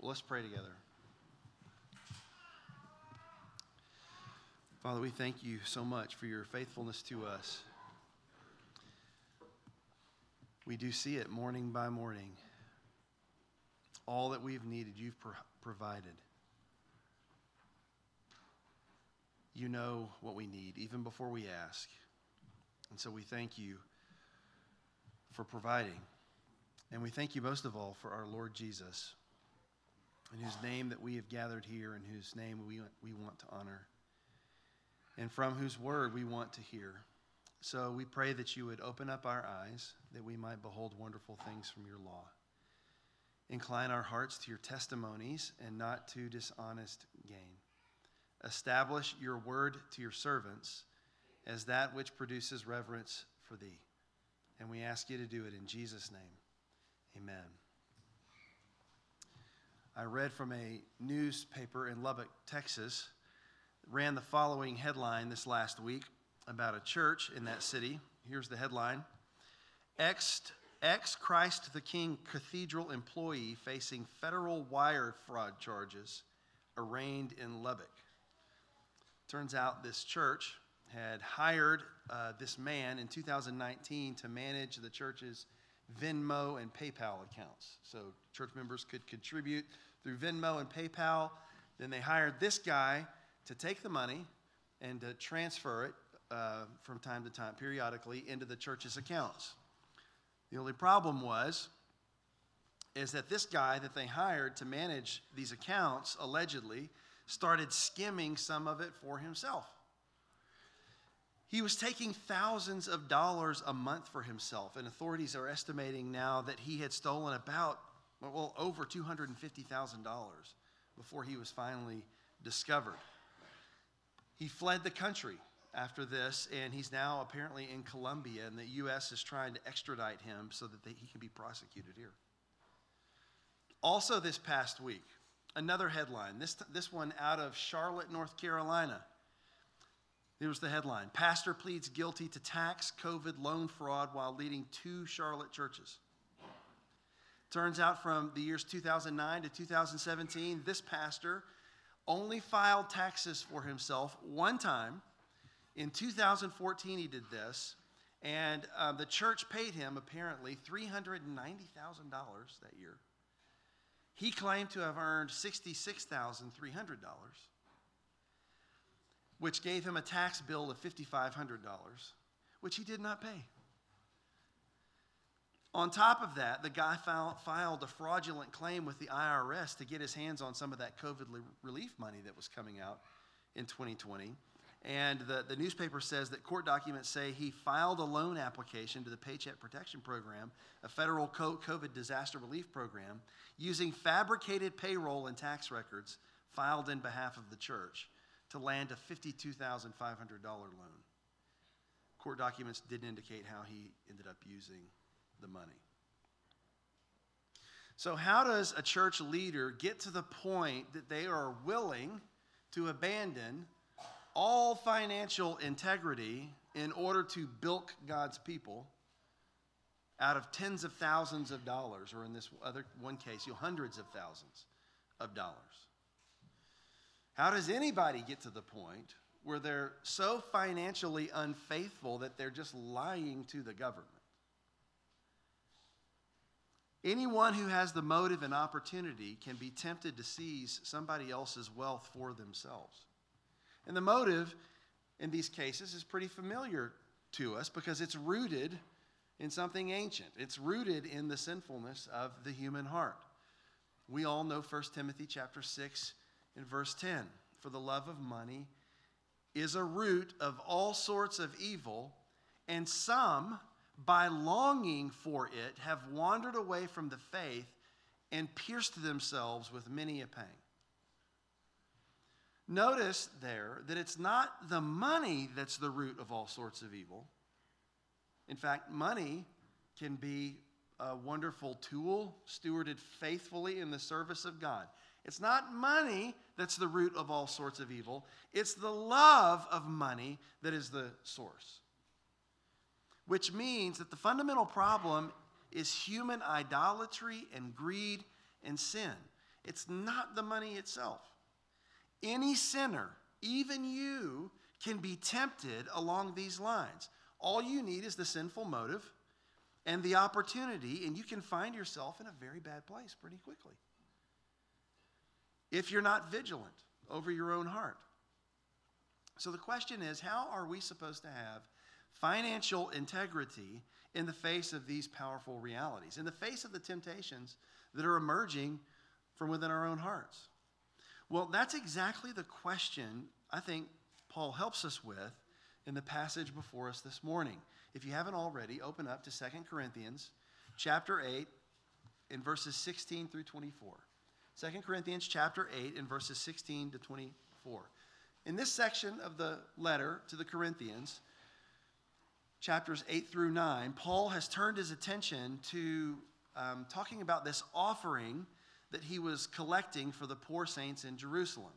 Let's pray together. Father, we thank you so much for your faithfulness to us. We do see it morning by morning. All that we've needed, you've pro- provided. You know what we need, even before we ask. And so we thank you for providing. And we thank you most of all for our Lord Jesus, in whose name that we have gathered here, in whose name we, we want to honor, and from whose word we want to hear. So we pray that you would open up our eyes, that we might behold wonderful things from your law. Incline our hearts to your testimonies and not to dishonest gain. Establish your word to your servants as that which produces reverence for thee. And we ask you to do it in Jesus' name. Amen. I read from a newspaper in Lubbock, Texas, ran the following headline this last week about a church in that city. Here's the headline Ex Christ the King Cathedral employee facing federal wire fraud charges arraigned in Lubbock. Turns out this church had hired uh, this man in 2019 to manage the church's Venmo and PayPal accounts. So church members could contribute through Venmo and PayPal. Then they hired this guy to take the money and to transfer it uh, from time to time, periodically, into the church's accounts. The only problem was is that this guy that they hired to manage these accounts allegedly started skimming some of it for himself. He was taking thousands of dollars a month for himself, and authorities are estimating now that he had stolen about, well, over $250,000 before he was finally discovered. He fled the country after this, and he's now apparently in Colombia, and the U.S. is trying to extradite him so that they, he can be prosecuted here. Also, this past week, another headline, this, this one out of Charlotte, North Carolina. There was the headline Pastor pleads guilty to tax COVID loan fraud while leading two Charlotte churches. Turns out from the years 2009 to 2017, this pastor only filed taxes for himself one time in 2014, he did this, and uh, the church paid him apparently $390,000 that year. He claimed to have earned $66,300, which gave him a tax bill of $5,500, which he did not pay. On top of that, the guy filed a fraudulent claim with the IRS to get his hands on some of that COVID relief money that was coming out in 2020. And the, the newspaper says that court documents say he filed a loan application to the Paycheck Protection Program, a federal COVID disaster relief program, using fabricated payroll and tax records filed in behalf of the church to land a $52,500 loan. Court documents didn't indicate how he ended up using the money. So, how does a church leader get to the point that they are willing to abandon all financial integrity in order to bilk God's people out of tens of thousands of dollars, or in this other one case, you know, hundreds of thousands of dollars. How does anybody get to the point where they're so financially unfaithful that they're just lying to the government? Anyone who has the motive and opportunity can be tempted to seize somebody else's wealth for themselves. And the motive in these cases is pretty familiar to us because it's rooted in something ancient. It's rooted in the sinfulness of the human heart. We all know 1 Timothy chapter 6 and verse 10. For the love of money is a root of all sorts of evil, and some, by longing for it, have wandered away from the faith and pierced themselves with many a pang. Notice there that it's not the money that's the root of all sorts of evil. In fact, money can be a wonderful tool stewarded faithfully in the service of God. It's not money that's the root of all sorts of evil, it's the love of money that is the source. Which means that the fundamental problem is human idolatry and greed and sin. It's not the money itself. Any sinner, even you, can be tempted along these lines. All you need is the sinful motive and the opportunity, and you can find yourself in a very bad place pretty quickly. If you're not vigilant over your own heart. So the question is how are we supposed to have financial integrity in the face of these powerful realities, in the face of the temptations that are emerging from within our own hearts? Well, that's exactly the question I think Paul helps us with in the passage before us this morning. If you haven't already, open up to 2 Corinthians chapter 8 in verses 16 through 24. 2 Corinthians chapter 8 in verses 16 to 24. In this section of the letter to the Corinthians, chapters 8 through 9, Paul has turned his attention to um, talking about this offering that he was collecting for the poor saints in Jerusalem.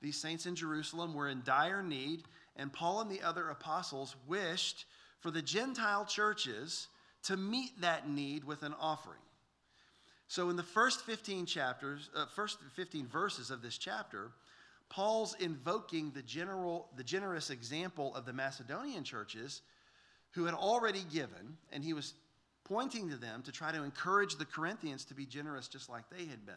These saints in Jerusalem were in dire need, and Paul and the other apostles wished for the Gentile churches to meet that need with an offering. So, in the first 15 chapters, uh, first 15 verses of this chapter, Paul's invoking the, general, the generous example of the Macedonian churches who had already given, and he was pointing to them to try to encourage the Corinthians to be generous just like they had been.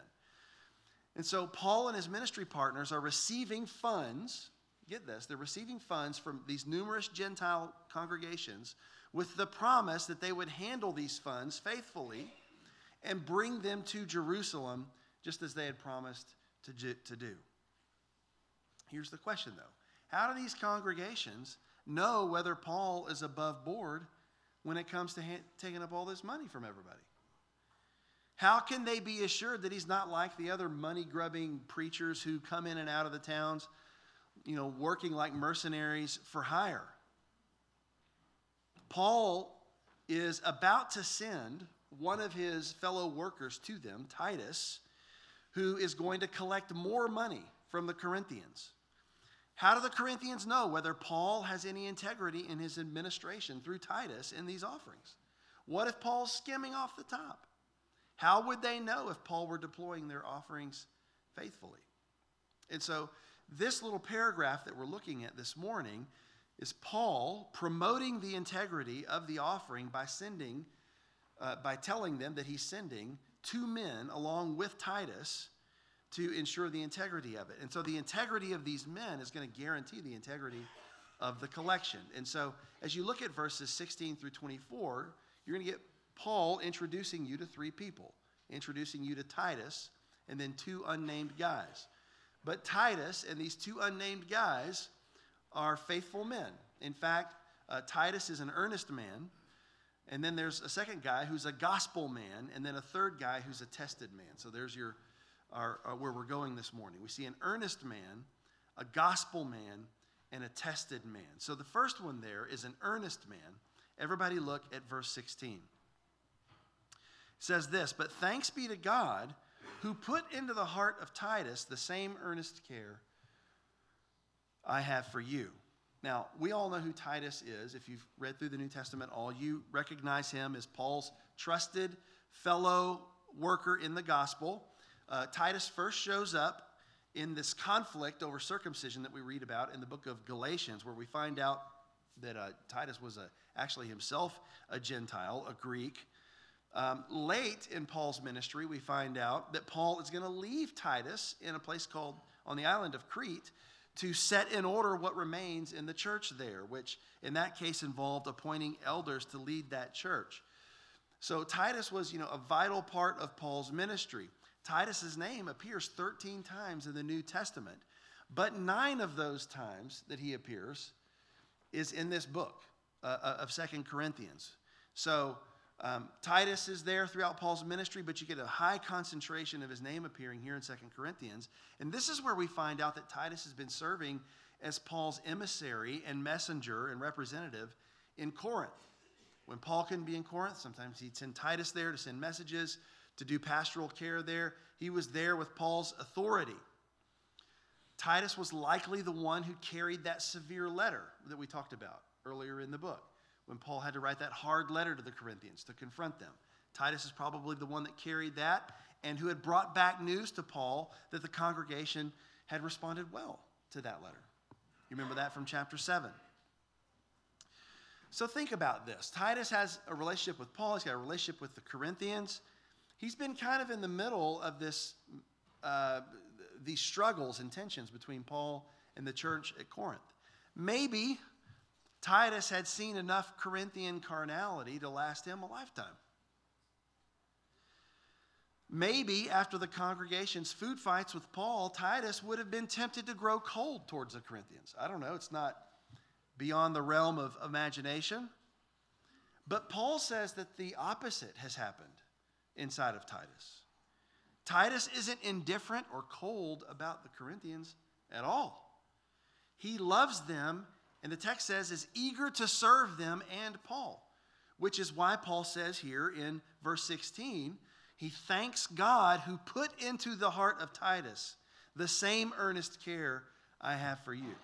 And so Paul and his ministry partners are receiving funds. Get this, they're receiving funds from these numerous Gentile congregations with the promise that they would handle these funds faithfully and bring them to Jerusalem just as they had promised to, to do. Here's the question though How do these congregations know whether Paul is above board when it comes to ha- taking up all this money from everybody? How can they be assured that he's not like the other money grubbing preachers who come in and out of the towns, you know, working like mercenaries for hire? Paul is about to send one of his fellow workers to them, Titus, who is going to collect more money from the Corinthians. How do the Corinthians know whether Paul has any integrity in his administration through Titus in these offerings? What if Paul's skimming off the top? How would they know if Paul were deploying their offerings faithfully? And so, this little paragraph that we're looking at this morning is Paul promoting the integrity of the offering by sending, uh, by telling them that he's sending two men along with Titus to ensure the integrity of it. And so the integrity of these men is going to guarantee the integrity of the collection. And so as you look at verses 16 through 24, you're going to get Paul introducing you to three people, introducing you to Titus and then two unnamed guys. But Titus and these two unnamed guys are faithful men. In fact, uh, Titus is an earnest man. And then there's a second guy who's a gospel man, and then a third guy who's a tested man. So there's your are uh, where we're going this morning. We see an earnest man, a gospel man, and a tested man. So the first one there is an earnest man. Everybody look at verse 16. It says this, but thanks be to God who put into the heart of Titus the same earnest care I have for you. Now, we all know who Titus is. If you've read through the New Testament, all you recognize him as Paul's trusted fellow worker in the gospel. Uh, Titus first shows up in this conflict over circumcision that we read about in the book of Galatians, where we find out that uh, Titus was a, actually himself a Gentile, a Greek. Um, late in Paul's ministry, we find out that Paul is going to leave Titus in a place called on the island of Crete to set in order what remains in the church there, which in that case involved appointing elders to lead that church. So Titus was, you know, a vital part of Paul's ministry. Titus's name appears 13 times in the New Testament, but nine of those times that he appears is in this book uh, uh of Second Corinthians. So um, Titus is there throughout Paul's ministry, but you get a high concentration of his name appearing here in Second Corinthians. And this is where we find out that Titus has been serving as Paul's emissary and messenger and representative in Corinth. When Paul couldn't be in Corinth, sometimes he'd send Titus there to send messages to do pastoral care there. He was there with Paul's authority. Titus was likely the one who carried that severe letter that we talked about earlier in the book when Paul had to write that hard letter to the Corinthians to confront them. Titus is probably the one that carried that and who had brought back news to Paul that the congregation had responded well to that letter. You remember that from chapter 7. So think about this. Titus has a relationship with Paul, he's got a relationship with the Corinthians. He's been kind of in the middle of this, uh, these struggles and tensions between Paul and the church at Corinth. Maybe Titus had seen enough Corinthian carnality to last him a lifetime. Maybe after the congregation's food fights with Paul, Titus would have been tempted to grow cold towards the Corinthians. I don't know, it's not beyond the realm of imagination. But Paul says that the opposite has happened inside of Titus. Titus isn't indifferent or cold about the Corinthians at all. He loves them, and the text says is eager to serve them and Paul, which is why Paul says here in verse 16, he thanks God who put into the heart of Titus the same earnest care I have for you.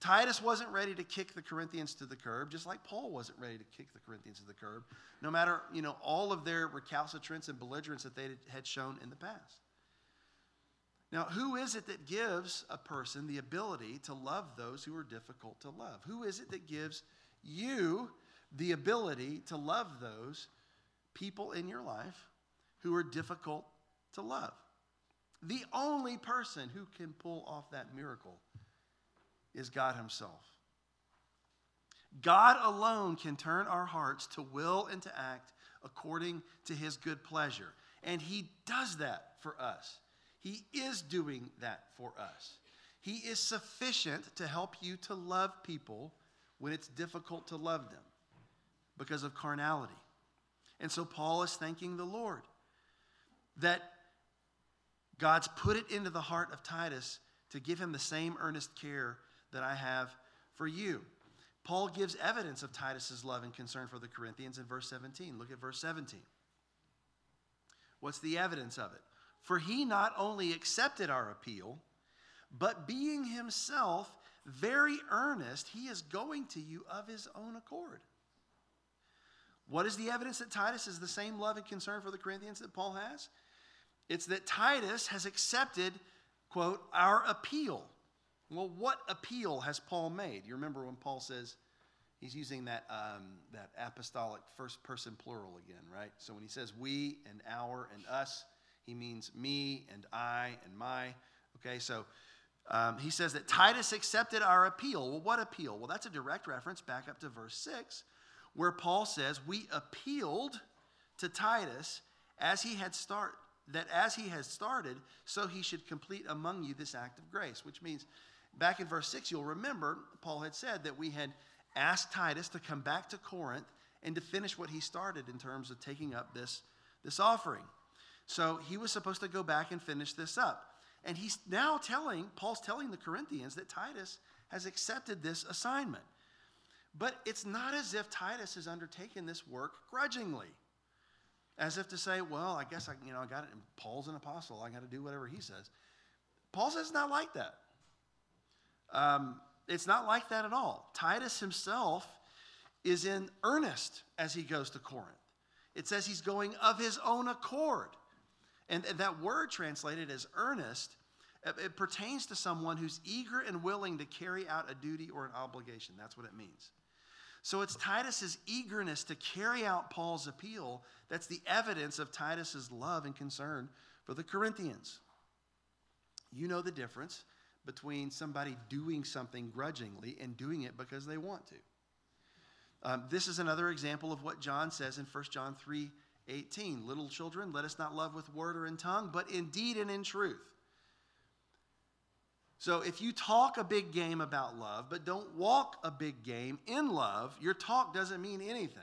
Titus wasn't ready to kick the Corinthians to the curb, just like Paul wasn't ready to kick the Corinthians to the curb, no matter, you know, all of their recalcitrance and belligerence that they had shown in the past. Now, who is it that gives a person the ability to love those who are difficult to love? Who is it that gives you the ability to love those people in your life who are difficult to love? The only person who can pull off that miracle is God Himself. God alone can turn our hearts to will and to act according to His good pleasure. And He does that for us. He is doing that for us. He is sufficient to help you to love people when it's difficult to love them because of carnality. And so Paul is thanking the Lord that God's put it into the heart of Titus to give him the same earnest care that I have for you. Paul gives evidence of Titus's love and concern for the Corinthians in verse 17. Look at verse 17. What's the evidence of it? For he not only accepted our appeal, but being himself very earnest, he is going to you of his own accord. What is the evidence that Titus is the same love and concern for the Corinthians that Paul has? It's that Titus has accepted, quote, our appeal. Well, what appeal has Paul made? You remember when Paul says, he's using that, um, that apostolic first person plural again, right? So when he says we and our and us, he means me and I and my. Okay, so um, he says that Titus accepted our appeal. Well, what appeal? Well, that's a direct reference back up to verse 6, where Paul says, We appealed to Titus as he had started that as he has started, so he should complete among you this act of grace, which means back in verse 6, you'll remember Paul had said that we had asked Titus to come back to Corinth and to finish what he started in terms of taking up this, this offering. So he was supposed to go back and finish this up. And he's now telling, Paul's telling the Corinthians that Titus has accepted this assignment. But it's not as if Titus has undertaken this work grudgingly. As if to say, well, I guess I, you know, I got it. Paul's an apostle. I got to do whatever he says. Paul says it's not like that. Um, it's not like that at all. Titus himself is in earnest as he goes to Corinth. It says he's going of his own accord. And, and that word translated as earnest, it, it pertains to someone who's eager and willing to carry out a duty or an obligation. That's what it means. So it's Titus's eagerness to carry out Paul's appeal that's the evidence of Titus's love and concern for the Corinthians. You know the difference between somebody doing something grudgingly and doing it because they want to. Um, this is another example of what John says in 1 John 3 18. Little children, let us not love with word or in tongue, but in deed and in truth. So if you talk a big game about love, but don't walk a big game in love, your talk doesn't mean anything.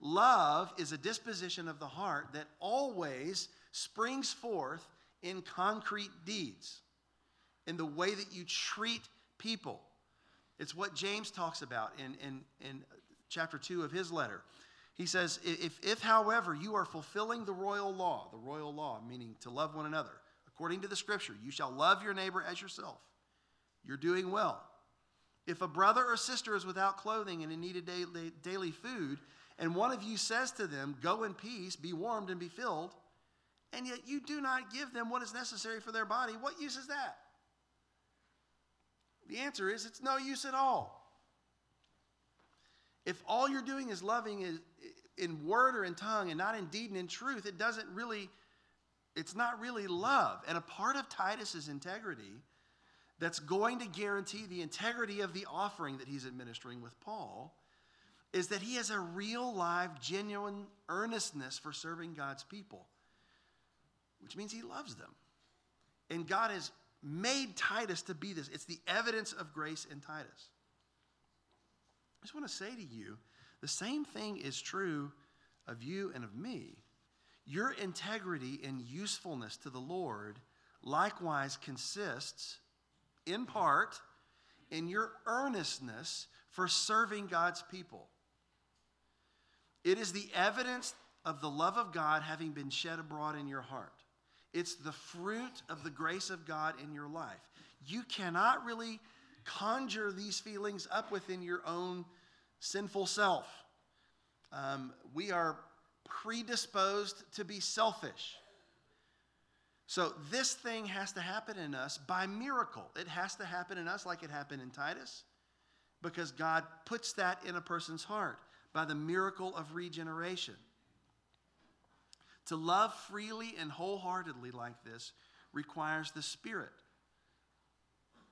Love is a disposition of the heart that always springs forth in concrete deeds in the way that you treat people. It's what James talks about in, in, in chapter 2 of his letter. He says, if, if, however, you are fulfilling the royal law, the royal law, meaning to love one another, according to the scripture, you shall love your neighbor as yourself. You're doing well. If a brother or sister is without clothing and in need of daily, daily food, and one of you says to them, Go in peace, be warmed and be filled, and yet you do not give them what is necessary for their body, what use is that? The answer is it's no use at all. If all you're doing is loving is in word or in tongue and not in deed and in truth, it doesn't really, it's not really love. And a part of Titus's integrity that's going to guarantee the integrity of the offering that he's administering with Paul is that he has a real, live, genuine earnestness for serving God's people, which means he loves them. And God has made Titus to be this. It's the evidence of grace in Titus. I just want to say to you the same thing is true of you and of me. Your integrity and usefulness to the Lord likewise consists, in part, in your earnestness for serving God's people. It is the evidence of the love of God having been shed abroad in your heart. It's the fruit of the grace of God in your life. You cannot really conjure these feelings up within your own sinful self. Um, we are predisposed to be selfish. So, this thing has to happen in us by miracle. It has to happen in us like it happened in Titus because God puts that in a person's heart by the miracle of regeneration. To love freely and wholeheartedly like this requires the Spirit.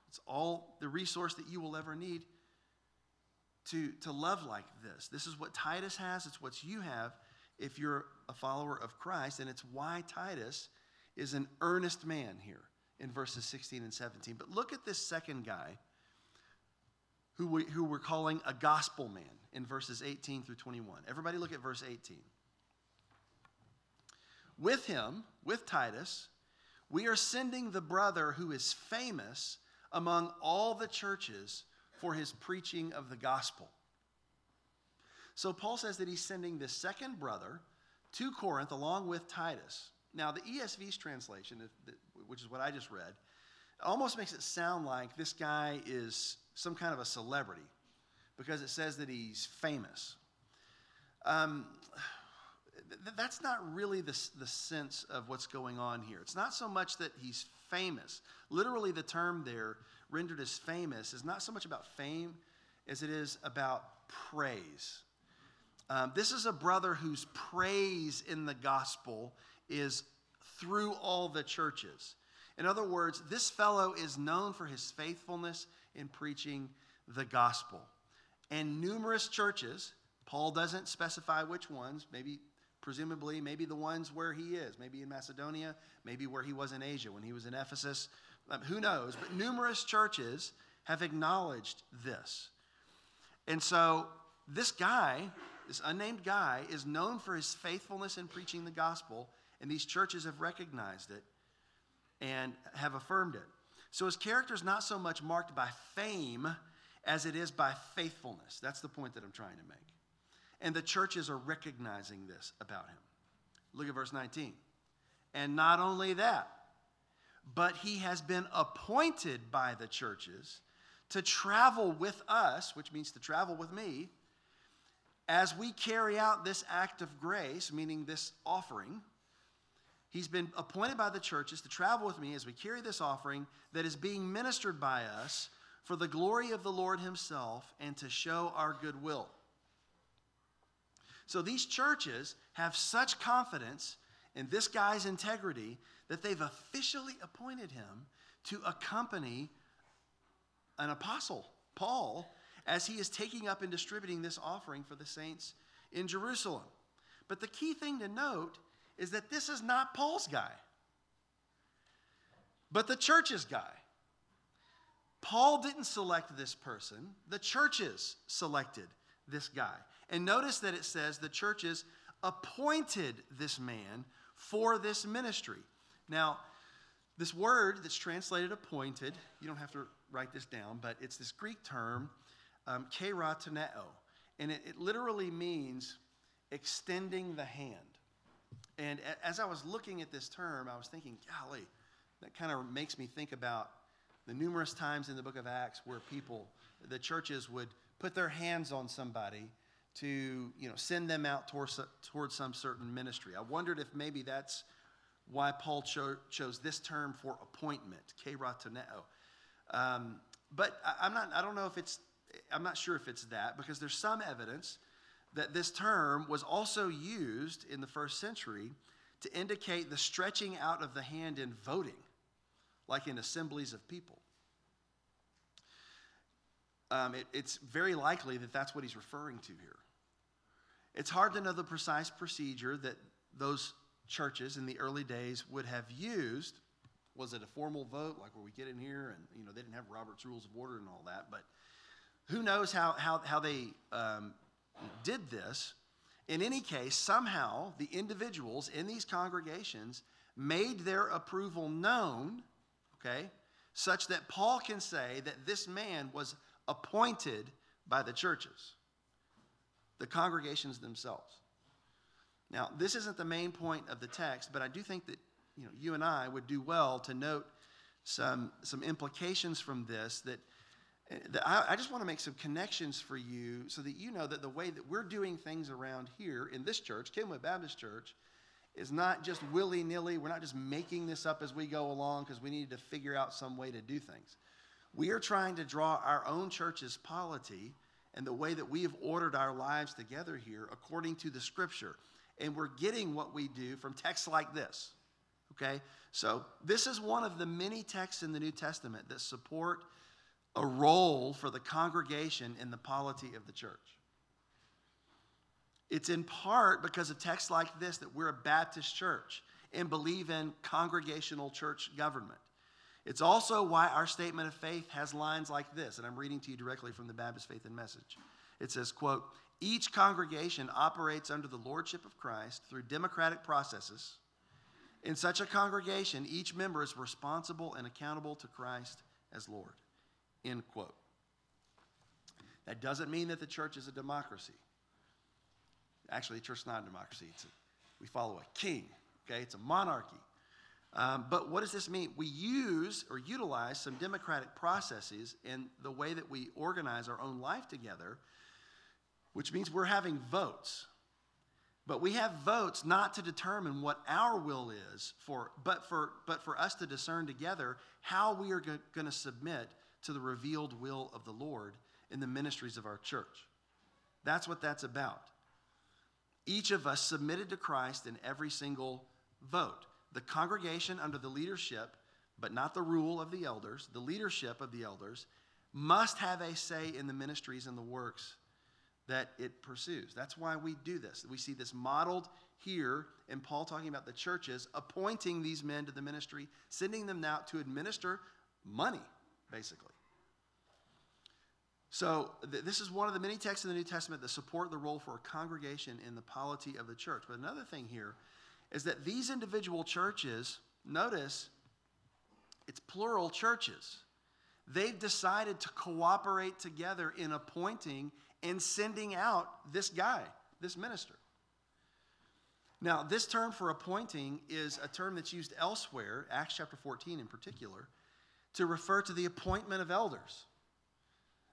It's all the resource that you will ever need to, to love like this. This is what Titus has, it's what you have if you're a follower of Christ, and it's why Titus is an earnest man here in verses 16 and 17. But look at this second guy who, we, who we're calling a gospel man in verses 18 through 21. Everybody look at verse 18. With him, with Titus, we are sending the brother who is famous among all the churches for his preaching of the gospel. So Paul says that he's sending this second brother to Corinth along with Titus. Now, the ESV's translation, which is what I just read, almost makes it sound like this guy is some kind of a celebrity because it says that he's famous. Um, th- that's not really the, the sense of what's going on here. It's not so much that he's famous. Literally, the term there, rendered as famous, is not so much about fame as it is about praise. Um, this is a brother whose praise in the gospel is through all the churches. In other words, this fellow is known for his faithfulness in preaching the gospel. And numerous churches, Paul doesn't specify which ones, maybe presumably, maybe the ones where he is, maybe in Macedonia, maybe where he was in Asia when he was in Ephesus. Um, who knows? But numerous churches have acknowledged this. And so this guy, this unnamed guy, is known for his faithfulness in preaching the gospel, and these churches have recognized it and have affirmed it. So his character is not so much marked by fame as it is by faithfulness. That's the point that I'm trying to make. And the churches are recognizing this about him. Look at verse 19. And not only that, but he has been appointed by the churches to travel with us, which means to travel with me, as we carry out this act of grace, meaning this offering. He's been appointed by the churches to travel with me as we carry this offering that is being ministered by us for the glory of the Lord Himself and to show our goodwill. So these churches have such confidence in this guy's integrity that they've officially appointed him to accompany an apostle, Paul, as he is taking up and distributing this offering for the saints in Jerusalem. But the key thing to note is that this is not Paul's guy, but the church's guy. Paul didn't select this person, the churches selected this guy. And notice that it says the churches appointed this man for this ministry. Now, this word that's translated appointed, you don't have to write this down, but it's this Greek term, um, cheirotoneo. And it, it literally means extending the hand. And as I was looking at this term, I was thinking, golly, that kind of makes me think about the numerous times in the book of Acts where people, the churches would put their hands on somebody to you know, send them out towards, towards some certain ministry. I wondered if maybe that's why Paul cho- chose this term for appointment, cheirotoneo. Um, but I, I'm not, I don't know if it's, I'm not sure if it's that because there's some evidence that this term was also used in the first century to indicate the stretching out of the hand in voting, like in assemblies of people. Um, it, it's very likely that that's what he's referring to here. It's hard to know the precise procedure that those churches in the early days would have used. Was it a formal vote, like where we get in here and, you know, they didn't have Robert's Rules of Order and all that, but who knows how, how, how they um, did this. In any case, somehow the individuals in these congregations made their approval known, okay, such that Paul can say that this man was appointed by the churches, the congregations themselves. Now, this isn't the main point of the text, but I do think that you, know, you and I would do well to note some, some implications from this that I, just want to make some connections for you so that you know that the way that we're doing things around here in this church, Kenwood Baptist Church, is not just willy nilly. We're not just making this up as we go along because we need to figure out some way to do things. We are trying to draw our own church's polity and the way that we have ordered our lives together here according to the scripture. And we're getting what we do from texts like this. Okay? So, this is one of the many texts in the New Testament that support a role for the congregation in the polity of the church. It's in part because of texts like this that we're a Baptist church and believe in congregational church government. It's also why our statement of faith has lines like this, and I'm reading to you directly from the Baptist Faith and Message. It says, quote, each congregation operates under the lordship of Christ through democratic processes. In such a congregation, each member is responsible and accountable to Christ as Lord. End quote. That doesn't mean that the church is a democracy. Actually, the church is not a democracy. It's a, we follow a king, okay? It's a monarchy. Um, but what does this mean? We use or utilize some democratic processes in the way that we organize our own life together, which means we're having votes. But we have votes not to determine what our will is for, but for, but for us to discern together how we are going to submit to the revealed will of the Lord in the ministries of our church. That's what that's about. Each of us submitted to Christ in every single vote. The congregation, under the leadership, but not the rule of the elders, the leadership of the elders, must have a say in the ministries and the works that it pursues. That's why we do this. We see this modeled here in Paul talking about the churches appointing these men to the ministry, sending them out to administer money basically. So, th- this is one of the many texts in the New Testament that support the role for a congregation in the polity of the church. But another thing here is that these individual churches, notice, it's plural churches. They've decided to cooperate together in appointing and sending out this guy, this minister. Now, this term for appointing is a term that's used elsewhere, Acts chapter 14 in particular, to refer to the appointment of elders.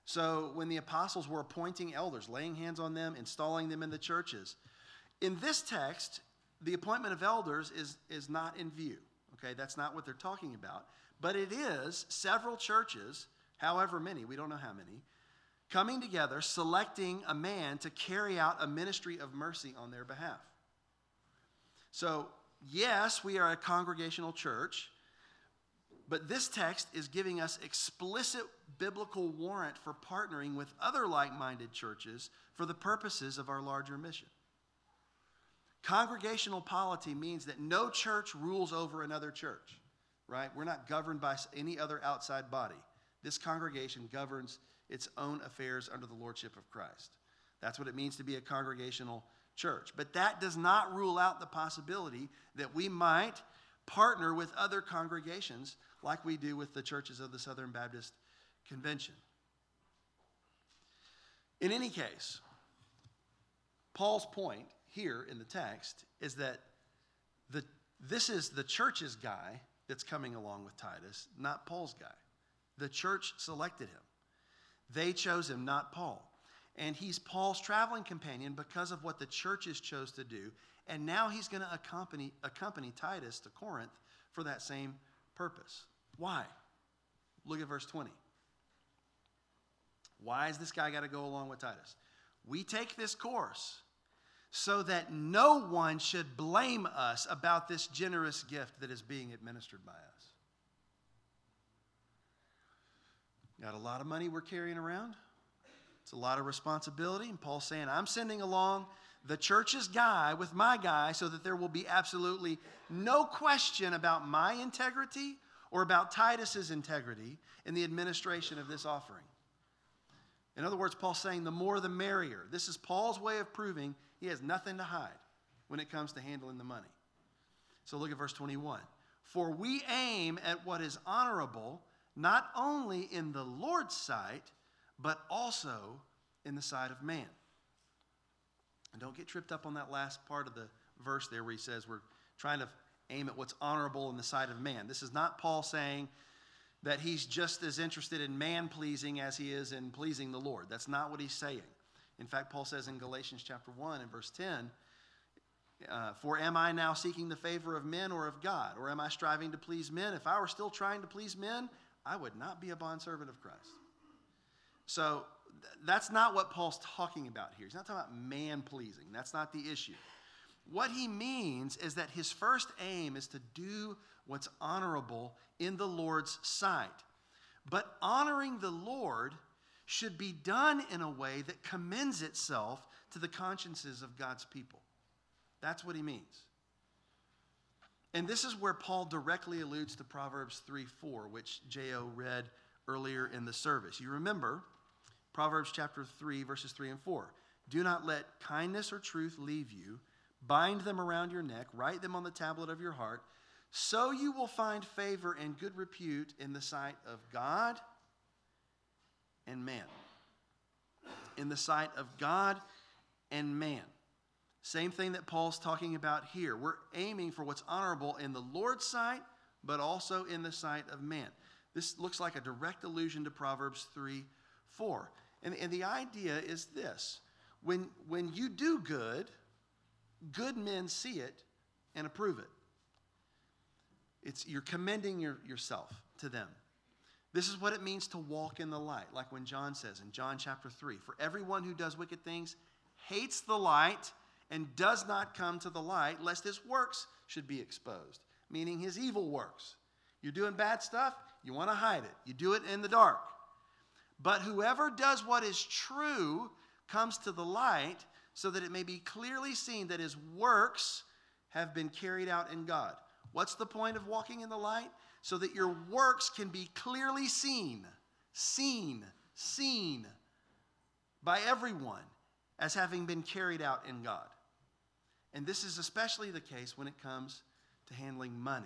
So when the apostles were appointing elders, laying hands on them, installing them in the churches, in this text, the appointment of elders is, is not in view. Okay, that's not what they're talking about. But it is several churches, however many, we don't know how many, coming together, selecting a man to carry out a ministry of mercy on their behalf. So, yes, we are a congregational church, but this text is giving us explicit biblical warrant for partnering with other like minded churches for the purposes of our larger mission. Congregational polity means that no church rules over another church, right? We're not governed by any other outside body. This congregation governs its own affairs under the lordship of Christ. That's what it means to be a congregational church. But that does not rule out the possibility that we might partner with other congregations like we do with the churches of the Southern Baptist Convention. In any case, Paul's point here in the text is that the, this is the church's guy that's coming along with Titus, not Paul's guy. The church selected him. They chose him, not Paul. and he's Paul's traveling companion because of what the churches chose to do. And now he's going to accompany, accompany Titus to Corinth for that same purpose. Why? Look at verse 20. Why has this guy got to go along with Titus? We take this course so that no one should blame us about this generous gift that is being administered by us. Got a lot of money we're carrying around. It's a lot of responsibility. And Paul's saying, I'm sending along the church's guy with my guy so that there will be absolutely no question about my integrity or about Titus's integrity in the administration of this offering. In other words, Paul's saying the more the merrier. This is Paul's way of proving he has nothing to hide when it comes to handling the money. So look at verse 21. For we aim at what is honorable, not only in the Lord's sight, but also in the sight of man. And don't get tripped up on that last part of the verse there where he says we're trying to aim at what's honorable in the sight of man. This is not Paul saying that he's just as interested in man pleasing as he is in pleasing the Lord. That's not what he's saying. In fact, Paul says in Galatians chapter 1 and verse 10, uh, For am I now seeking the favor of men or of God? Or am I striving to please men? If I were still trying to please men, I would not be a bondservant of Christ. So th- that's not what Paul's talking about here. He's not talking about man pleasing. That's not the issue. What he means is that his first aim is to do what's honorable in the Lord's sight. But honoring the Lord should be done in a way that commends itself to the consciences of God's people. That's what he means. And this is where Paul directly alludes to Proverbs 3 4, which J.O. read earlier in the service. You remember Proverbs chapter 3, verses 3 and 4. Do not let kindness or truth leave you. Bind them around your neck, write them on the tablet of your heart, so you will find favor and good repute in the sight of God and man. In the sight of God and man. Same thing that Paul's talking about here. We're aiming for what's honorable in the Lord's sight, but also in the sight of man. This looks like a direct allusion to Proverbs 3 4. And, and the idea is this when, when you do good, good men see it and approve it. It's, you're commending your, yourself to them. This is what it means to walk in the light, like when John says in John chapter 3 For everyone who does wicked things hates the light and does not come to the light, lest his works should be exposed, meaning his evil works. You're doing bad stuff, you want to hide it, you do it in the dark. But whoever does what is true comes to the light so that it may be clearly seen that his works have been carried out in God. What's the point of walking in the light? So that your works can be clearly seen, seen, seen by everyone as having been carried out in God. And this is especially the case when it comes to handling money.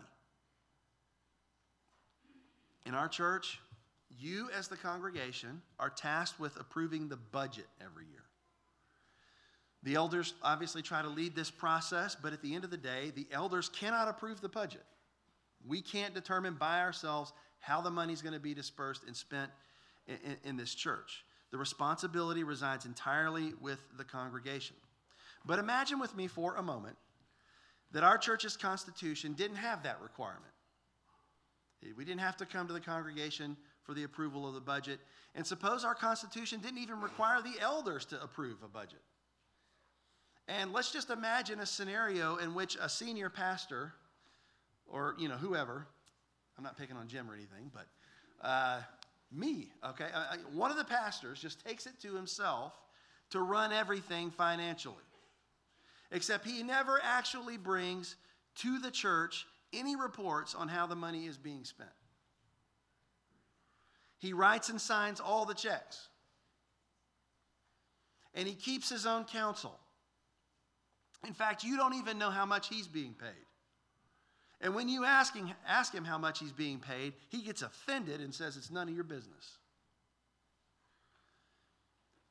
In our church, you as the congregation are tasked with approving the budget every year. The elders obviously try to lead this process, but at the end of the day, the elders cannot approve the budget. We can't determine by ourselves how the money is going to be dispersed and spent in, in, in this church. The responsibility resides entirely with the congregation. But imagine with me for a moment that our church's constitution didn't have that requirement. We didn't have to come to the congregation for the approval of the budget. And suppose our constitution didn't even require the elders to approve a budget. And let's just imagine a scenario in which a senior pastor or you know whoever. I'm not picking on jim or anything but uh, me okay? I, one of the pastors just takes it to himself to run everything financially. Except he never actually brings to the church any reports on how the money is being spent. He writes and signs all the checks. And he keeps his own counsel. In fact you don't even know how much he's being paid and when you ask him, ask him how much he's being paid, he gets offended and says it's none of your business.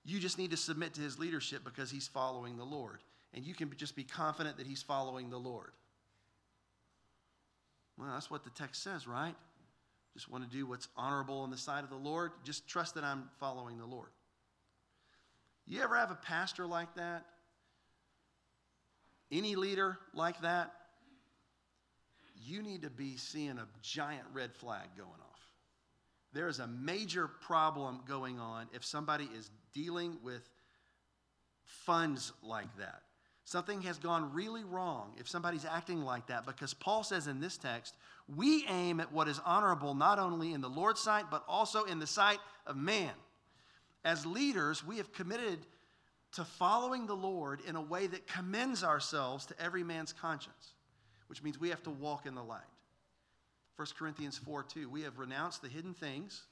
You just need to submit to his leadership because he's following the Lord. And you can just be confident that he's following the Lord. Well, that's what the text says, right? Just want to do what's honorable in the sight of the Lord. Just trust that I'm following the Lord. You ever have a pastor like that? Any leader like that? You need to be seeing a giant red flag going off. There is a major problem going on if somebody is dealing with funds like that. Something has gone really wrong if somebody's acting like that because Paul says in this text, we aim at what is honorable not only in the Lord's sight, but also in the sight of man. As leaders, we have committed to following the Lord in a way that commends ourselves to every man's conscience, which means we have to walk in the light. 1 Corinthians 4 2, we have renounced the hidden things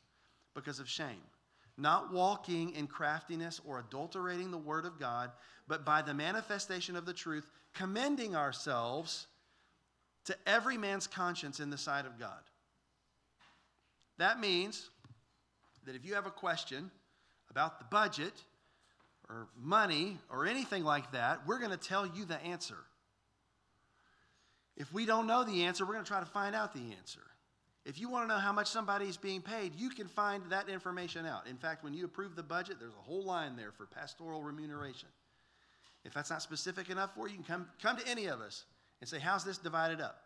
because of shame not walking in craftiness or adulterating the word of God, but by the manifestation of the truth, commending ourselves to every man's conscience in the sight of God. That means that if you have a question about the budget or money or anything like that, we're going to tell you the answer. If we don't know the answer, we're going to try to find out the answer. If you want to know how much somebody is being paid, you can find that information out. In fact, when you approve the budget, there's a whole line there for pastoral remuneration. If that's not specific enough for you, you can come, come to any of us and say, How's this divided up?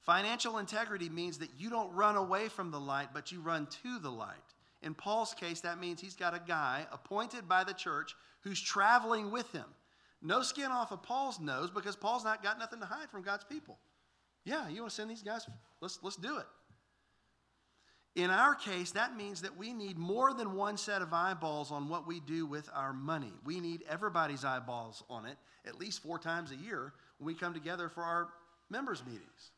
Financial integrity means that you don't run away from the light, but you run to the light. In Paul's case, that means he's got a guy appointed by the church who's traveling with him. No skin off of Paul's nose because Paul's not got nothing to hide from God's people. Yeah, you want to send these guys? Let's, let's do it. In our case, that means that we need more than one set of eyeballs on what we do with our money. We need everybody's eyeballs on it at least four times a year when we come together for our members' meetings.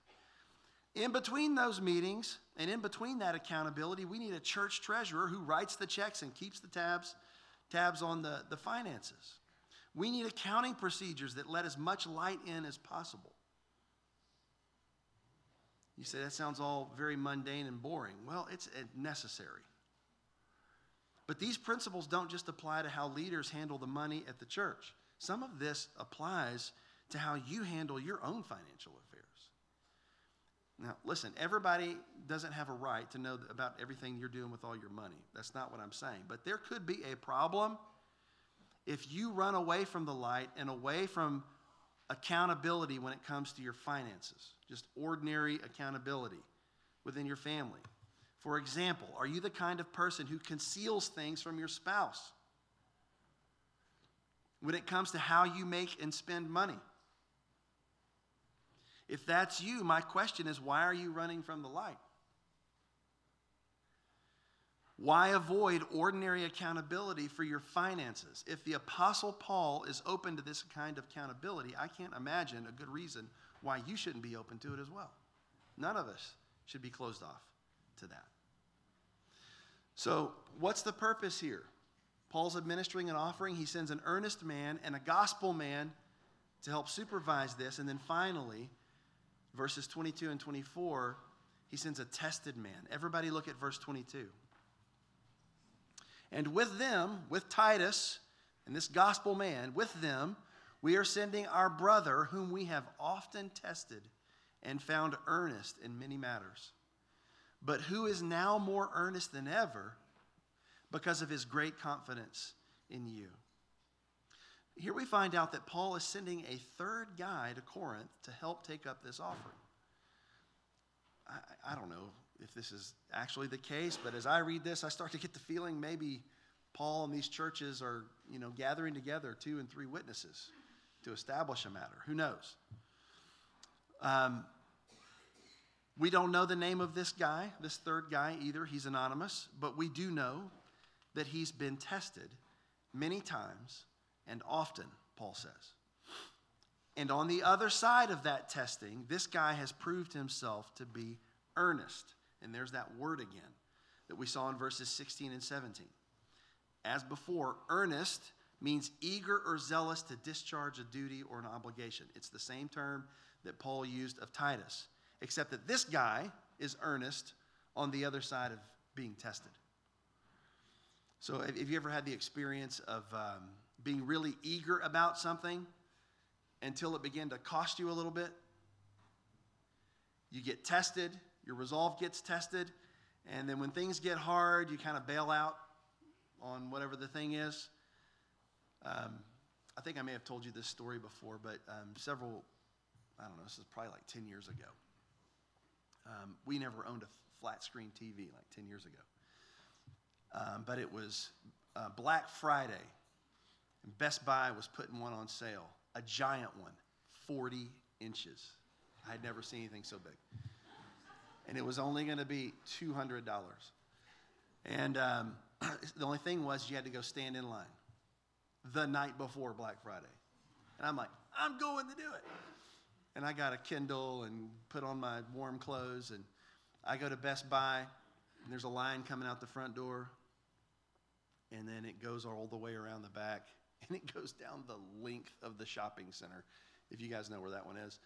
In between those meetings and in between that accountability, we need a church treasurer who writes the checks and keeps the tabs, tabs on the, the finances. We need accounting procedures that let as much light in as possible. You say that sounds all very mundane and boring. Well, it's uh, necessary. But these principles don't just apply to how leaders handle the money at the church. Some of this applies to how you handle your own financial affairs. Now, listen, everybody doesn't have a right to know about everything you're doing with all your money. That's not what I'm saying. But there could be a problem if you run away from the light and away from accountability when it comes to your finances, just ordinary accountability within your family. For example, are you the kind of person who conceals things from your spouse when it comes to how you make and spend money? If that's you, my question is why are you running from the light? Why avoid ordinary accountability for your finances? If the Apostle Paul is open to this kind of accountability, I can't imagine a good reason why you shouldn't be open to it as well. None of us should be closed off to that. So, what's the purpose here? Paul's administering an offering. He sends an earnest man and a gospel man to help supervise this. And then finally, verses 22 and 24, he sends a tested man. Everybody look at verse 22. And with them, with Titus and this gospel man, with them, we are sending our brother, whom we have often tested and found earnest in many matters, but who is now more earnest than ever because of his great confidence in you. Here we find out that Paul is sending a third guy to Corinth to help take up this offering. I, I don't know if this is actually the case, but as I read this, I start to get the feeling maybe Paul and these churches are, you know, gathering together two and three witnesses to establish a matter. Who knows? Um, we don't know the name of this guy, this third guy either. He's anonymous, but we do know that he's been tested many times and often, Paul says. And on the other side of that testing, this guy has proved himself to be earnest. And there's that word again that we saw in verses 16 and 17. As before, earnest means eager or zealous to discharge a duty or an obligation. It's the same term that Paul used of Titus, except that this guy is earnest on the other side of being tested. So, have you ever had the experience of um, being really eager about something until it began to cost you a little bit? You get tested, your resolve gets tested, and then when things get hard, you kind of bail out on whatever the thing is. Um, I think I may have told you this story before, but um, several, I don't know, this is probably like 10 years ago. Um, we never owned a flat screen TV like 10 years ago. Um, but it was uh, Black Friday, and Best Buy was putting one on sale, a giant one, 40 inches. I had never seen anything so big. And it was only going to be $200. And um, the only thing was you had to go stand in line the night before Black Friday. And I'm like, I'm going to do it. And I got a Kindle and put on my warm clothes. And I go to Best Buy, and there's a line coming out the front door. And then it goes all the way around the back. And it goes down the length of the shopping center, if you guys know where that one is.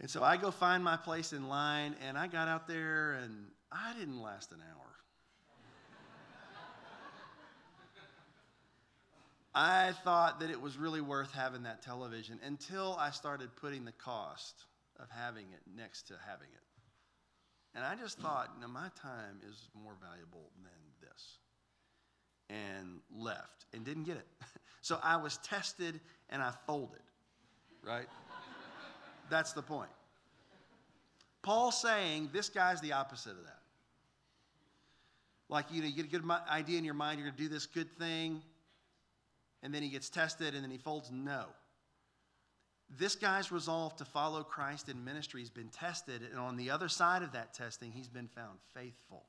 And so I go find my place in line, and I got out there, and I didn't last an hour. I thought that it was really worth having that television until I started putting the cost of having it next to having it. And I just thought, no, my time is more valuable than this. And left and didn't get it. So I was tested and I folded, right? That's the point. Paul saying this guy's the opposite of that. Like, you know, you get a good idea in your mind, you're going to do this good thing, and then he gets tested and then he folds? No. This guy's resolve to follow Christ in ministry has been tested, and on the other side of that testing, he's been found faithful,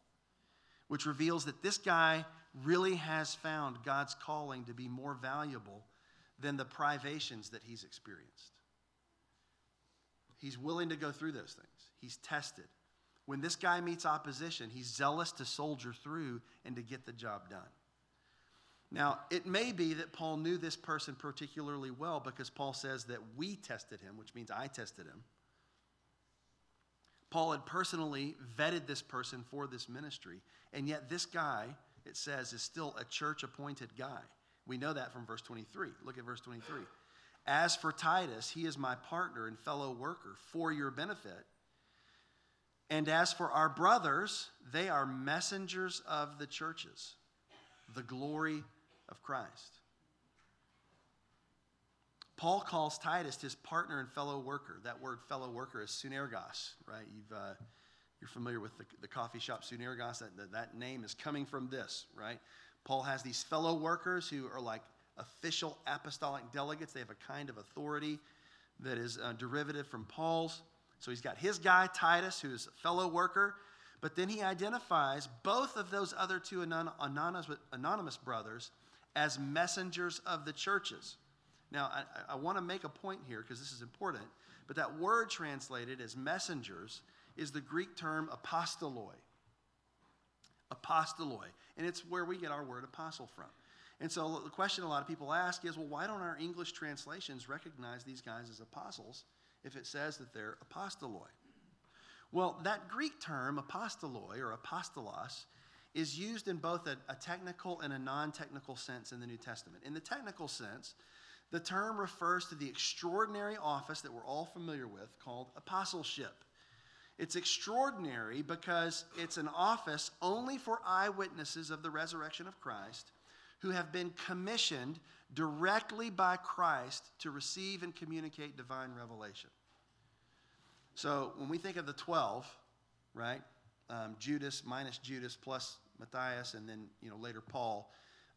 which reveals that this guy really has found God's calling to be more valuable than the privations that he's experienced. He's willing to go through those things, he's tested. When this guy meets opposition, he's zealous to soldier through and to get the job done. Now, it may be that Paul knew this person particularly well because Paul says that we tested him, which means I tested him. Paul had personally vetted this person for this ministry, and yet this guy, it says, is still a church appointed guy. We know that from verse 23. Look at verse 23. As for Titus, he is my partner and fellow worker for your benefit. And as for our brothers, they are messengers of the churches, the glory of Christ. Paul calls Titus his partner and fellow worker. That word fellow worker is sunergos, right? You've, uh, you're familiar with the, the coffee shop sunergos. That, that, that name is coming from this, right? Paul has these fellow workers who are like official apostolic delegates. They have a kind of authority that is uh, derivative from Paul's. So he's got his guy, Titus, who is a fellow worker, but then he identifies both of those other two anonymous, anonymous brothers as messengers of the churches. Now, I, I want to make a point here because this is important, but that word translated as messengers is the Greek term apostoloi. Apostoloi. And it's where we get our word apostle from. And so the question a lot of people ask is well, why don't our English translations recognize these guys as apostles if it says that they're apostoloi? Well, that Greek term, apostoloi or apostolos, is used in both a, a technical and a non technical sense in the New Testament. In the technical sense, the term refers to the extraordinary office that we're all familiar with called apostleship. It's extraordinary because it's an office only for eyewitnesses of the resurrection of Christ who have been commissioned directly by Christ to receive and communicate divine revelation. So when we think of the 12, right, um, Judas minus Judas plus Matthias, and then you know later Paul.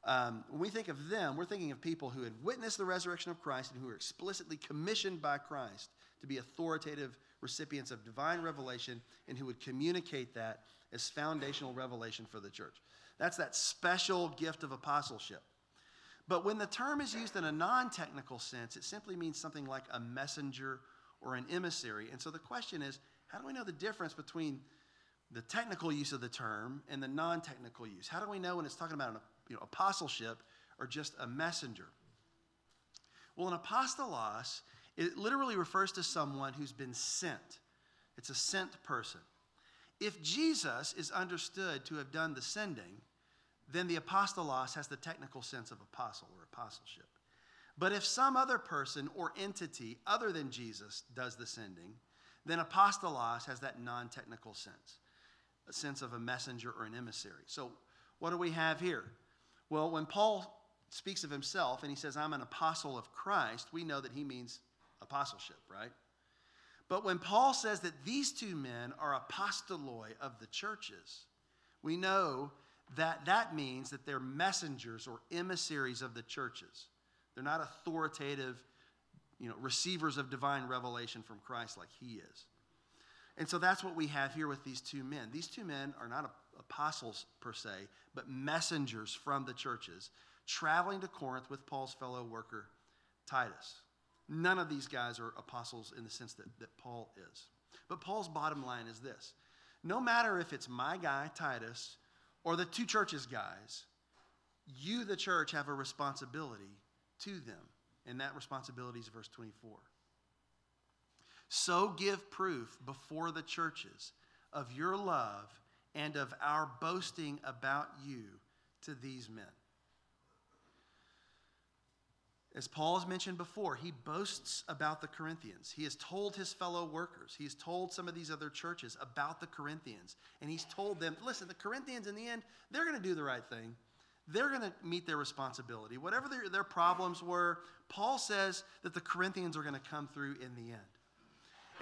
Um, when we think of them, we're thinking of people who had witnessed the resurrection of Christ and who were explicitly commissioned by Christ to be authoritative recipients of divine revelation and who would communicate that as foundational revelation for the church. That's that special gift of apostleship. But when the term is used in a non technical sense, it simply means something like a messenger or an emissary. And so the question is how do we know the difference between the technical use of the term and the non technical use. How do we know when it's talking about an you know, apostleship or just a messenger? Well, an apostolos, it literally refers to someone who's been sent, it's a sent person. If Jesus is understood to have done the sending, then the apostolos has the technical sense of apostle or apostleship. But if some other person or entity other than Jesus does the sending, then apostolos has that non technical sense a sense of a messenger or an emissary. So, what do we have here? Well, when Paul speaks of himself and he says, I'm an apostle of Christ, we know that he means apostleship, right? But when Paul says that these two men are apostoloi of the churches, we know that that means that they're messengers or emissaries of the churches. They're not authoritative, you know, receivers of divine revelation from Christ like he is. And so that's what we have here with these two men. These two men are not apostles per se, but messengers from the churches traveling to Corinth with Paul's fellow worker, Titus. None of these guys are apostles in the sense that, that Paul is. But Paul's bottom line is this no matter if it's my guy, Titus, or the two churches' guys, you, the church, have a responsibility to them. And that responsibility is verse 24. So give proof before the churches of your love and of our boasting about you to these men. As Paul has mentioned before, he boasts about the Corinthians. He has told his fellow workers, he's told some of these other churches about the Corinthians. And he's told them, listen, the Corinthians, in the end, they're going to do the right thing. They're going to meet their responsibility. Whatever their, their problems were, Paul says that the Corinthians are going to come through in the end.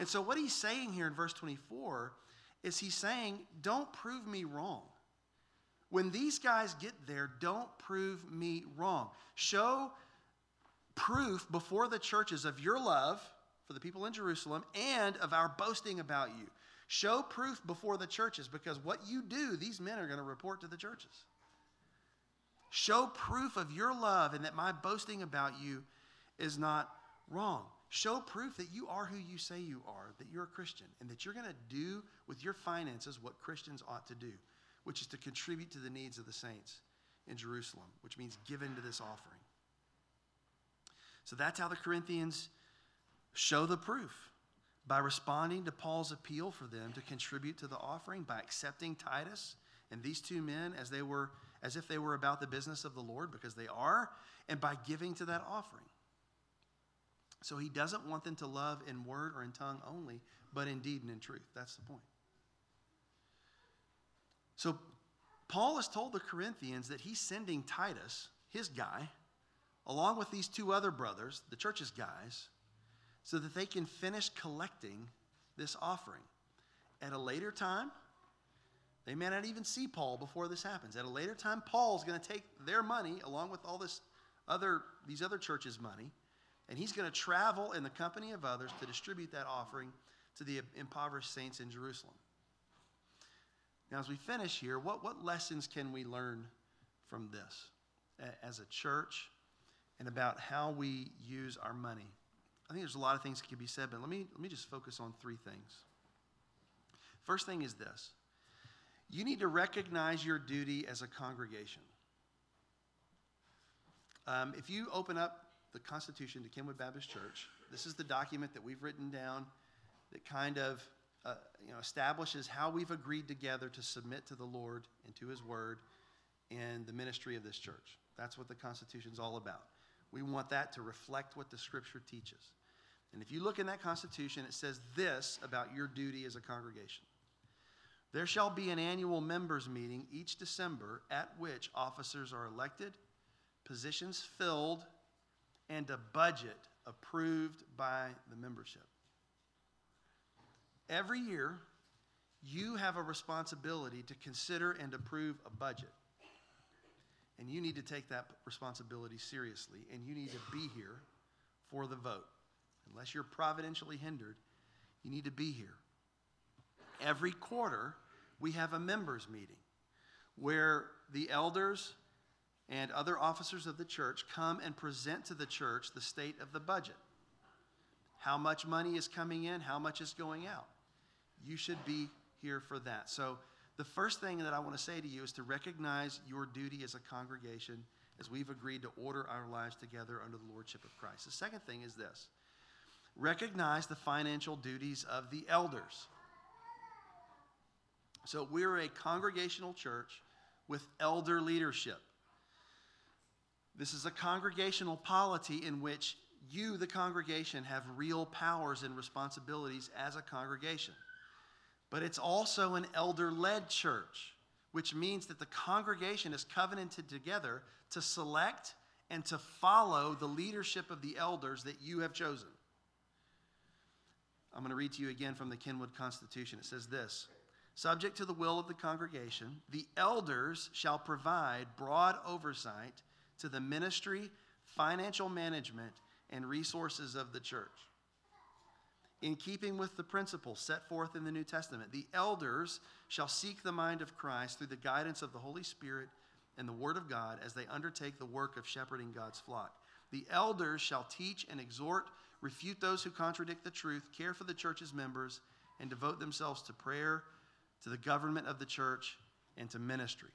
And so, what he's saying here in verse 24 is he's saying, don't prove me wrong. When these guys get there, don't prove me wrong. Show proof before the churches of your love for the people in Jerusalem and of our boasting about you. Show proof before the churches because what you do, these men are going to report to the churches. Show proof of your love and that my boasting about you is not wrong. Show proof that you are who you say you are, that you're a Christian, and that you're going to do with your finances what Christians ought to do, which is to contribute to the needs of the saints in Jerusalem, which means give into this offering. So that's how the Corinthians show the proof by responding to Paul's appeal for them to contribute to the offering, by accepting Titus and these two men as they were as if they were about the business of the Lord because they are, and by giving to that offering. So he doesn't want them to love in word or in tongue only, but in deed and in truth. That's the point. So Paul has told the Corinthians that he's sending Titus, his guy, along with these two other brothers, the church's guys, so that they can finish collecting this offering. At a later time, they may not even see Paul before this happens. At a later time, Paul's going to take their money along with all this other these other churches' money, and he's going to travel in the company of others to distribute that offering to the impoverished saints in Jerusalem. Now, as we finish here, what, what lessons can we learn from this as a church and about how we use our money. I think there's a lot of things that can be said, but let me, let me just focus on three things. First thing is this you need to recognize your duty as a congregation. Um, if you open up the Constitution to Kenwood Baptist Church, this is the document that we've written down that kind of uh, you know, establishes how we've agreed together to submit to the Lord and to His Word in the ministry of this church. That's what the Constitution is all about. We want that to reflect what the Scripture teaches. And if you look in that Constitution, it says this about your duty as a congregation There shall be an annual members' meeting each December at which officers are elected, positions filled, and a budget approved by the membership. Every year, you have a responsibility to consider and approve a budget. And you need to take that responsibility seriously, and you need to be here for the vote. Unless you're providentially hindered, you need to be here. Every quarter, we have a members' meeting where the elders and other officers of the church come and present to the church the state of the budget. How much money is coming in, how much is going out. You should be here for that. So, the first thing that I want to say to you is to recognize your duty as a congregation as we've agreed to order our lives together under the lordship of Christ. The second thing is this recognize the financial duties of the elders. So, we're a congregational church with elder leadership. This is a congregational polity in which you, the congregation, have real powers and responsibilities as a congregation but it's also an elder led church which means that the congregation is covenanted together to select and to follow the leadership of the elders that you have chosen. I'm going to read to you again from the Kenwood Constitution. It says this Subject to the will of the congregation, the elders shall provide broad oversight to the ministry, financial management, and resources of the church. In keeping with the principles set forth in the New Testament, the elders shall seek the mind of Christ through the guidance of the Holy Spirit and the Word of God as they undertake the work of shepherding God's flock. The elders shall teach and exhort, refute those who contradict the truth, care for the church's members, and devote themselves to prayer, to the government of the church, and to ministry.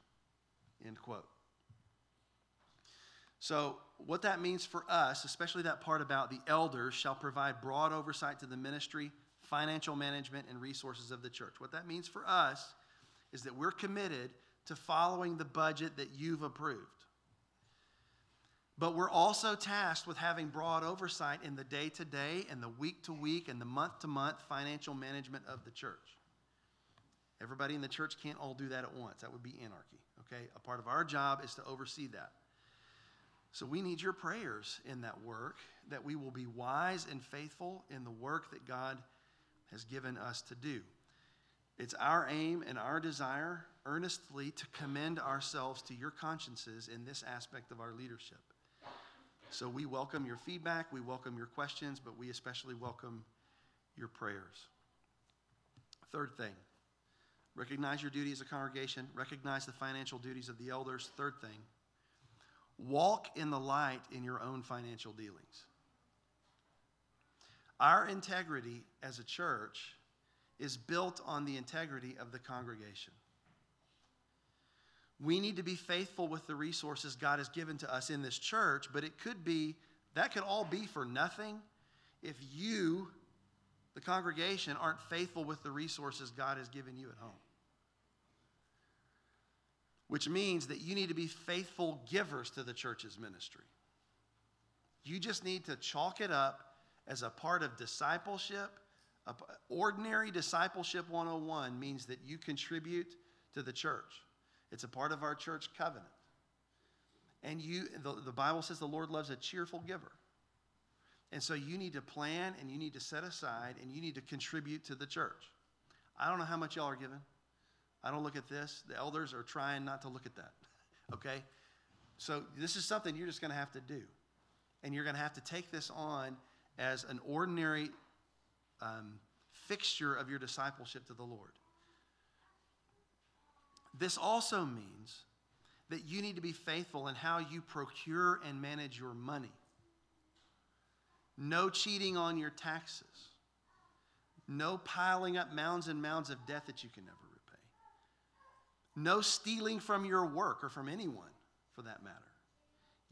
End quote. So, what that means for us, especially that part about the elders, shall provide broad oversight to the ministry, financial management, and resources of the church. What that means for us is that we're committed to following the budget that you've approved. But we're also tasked with having broad oversight in the day to day and the week to week and the month to month financial management of the church. Everybody in the church can't all do that at once. That would be anarchy, okay? A part of our job is to oversee that. So we need your prayers in that work that we will be wise and faithful in the work that God has given us to do. It's our aim and our desire earnestly to commend ourselves to your consciences in this aspect of our leadership. So we welcome your feedback, we welcome your questions, but we especially welcome your prayers. Third thing, recognize your duty as a congregation, recognize the financial duties of the elders. Third thing, Walk in the light in your own financial dealings. Our integrity as a church is built on the integrity of the congregation. We need to be faithful with the resources God has given to us in this church, but it could be, that could all be for nothing if you, the congregation, aren't faithful with the resources God has given you at home which means that you need to be faithful givers to the church's ministry. You just need to chalk it up as a part of discipleship. Ordinary discipleship 101 means that you contribute to the church. It's a part of our church covenant. And you, the, the Bible says the Lord loves a cheerful giver. And so you need to plan and you need to set aside and you need to contribute to the church. I don't know how much y'all are giving. I don't look at this. The elders are trying not to look at that. Okay? So this is something you're just going to have to do. And you're going to have to take this on as an ordinary um, fixture of your discipleship to the Lord. This also means that you need to be faithful in how you procure and manage your money. No cheating on your taxes. No piling up mounds and mounds of debt that you can never no stealing from your work or from anyone for that matter.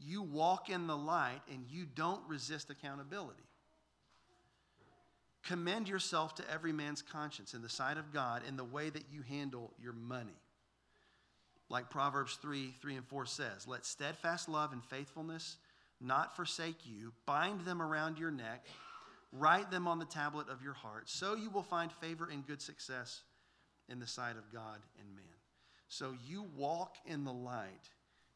You walk in the light and you don't resist accountability. Commend yourself to every man's conscience in the sight of God in the way that you handle your money. Like Proverbs 3 3 and 4 says, Let steadfast love and faithfulness not forsake you, bind them around your neck, write them on the tablet of your heart, so you will find favor and good success in the sight of God and man. So you walk in the light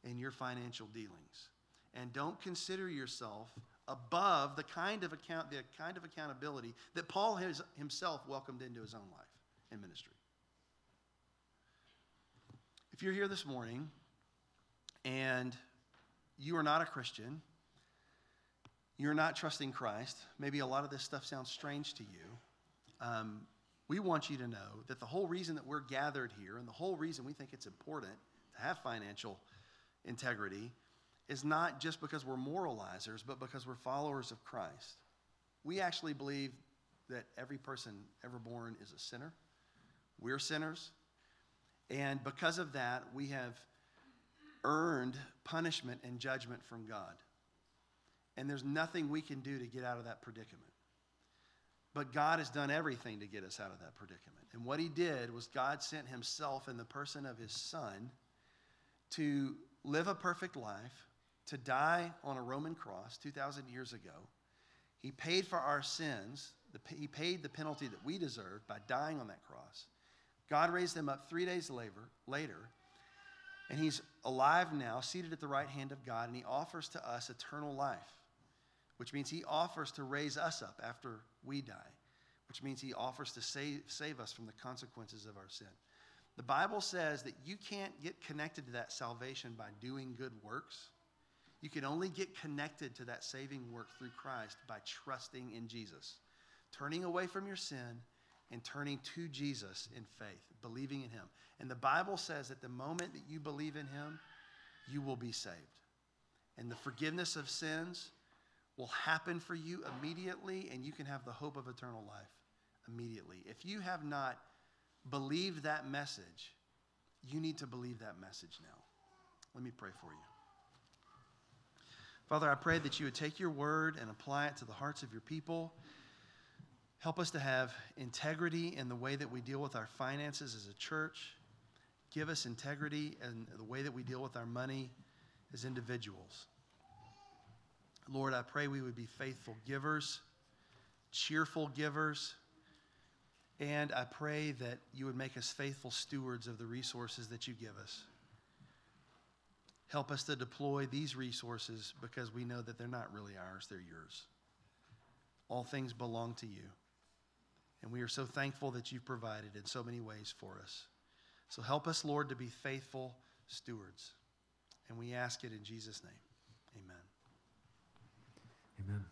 in your financial dealings and don't consider yourself above the kind of account the kind of accountability that Paul has himself welcomed into his own life and ministry. If you're here this morning and you are not a Christian, you're not trusting Christ, maybe a lot of this stuff sounds strange to you. Um, we want you to know that the whole reason that we're gathered here and the whole reason we think it's important to have financial integrity is not just because we're moralizers, but because we're followers of Christ. We actually believe that every person ever born is a sinner. We're sinners. And because of that, we have earned punishment and judgment from God. And there's nothing we can do to get out of that predicament. But God has done everything to get us out of that predicament. And what he did was God sent himself in the person of his son to live a perfect life, to die on a Roman cross 2,000 years ago. He paid for our sins. He paid the penalty that we deserved by dying on that cross. God raised him up three days later, later And he's alive now, seated at the right hand of God, and he offers to us eternal life, which means he offers to raise us up after we die, which means he offers to save, save us from the consequences of our sin. The Bible says that you can't get connected to that salvation by doing good works. You can only get connected to that saving work through Christ by trusting in Jesus, turning away from your sin and turning to Jesus in faith, believing in Him. And the Bible says that the moment that you believe in Him, you will be saved. And the forgiveness of sins will happen for you immediately, and you can have the hope of eternal life immediately. If you have not believed that message, you need to believe that message now. Let me pray for you. Father, I pray that you would take your word and apply it to the hearts of your people. Help us to have integrity in the way that we deal with our finances as a church. Give us integrity in the way that we deal with our money as individuals. Lord, I pray we would be faithful givers, cheerful givers, and I pray that you would make us faithful stewards of the resources that you give us. Help us to deploy these resources because we know that they're not really ours, they're yours. All things belong to you. And we are so thankful that you've provided in so many ways for us. So help us, Lord, to be faithful stewards. And we ask it in Jesus' name. Amen.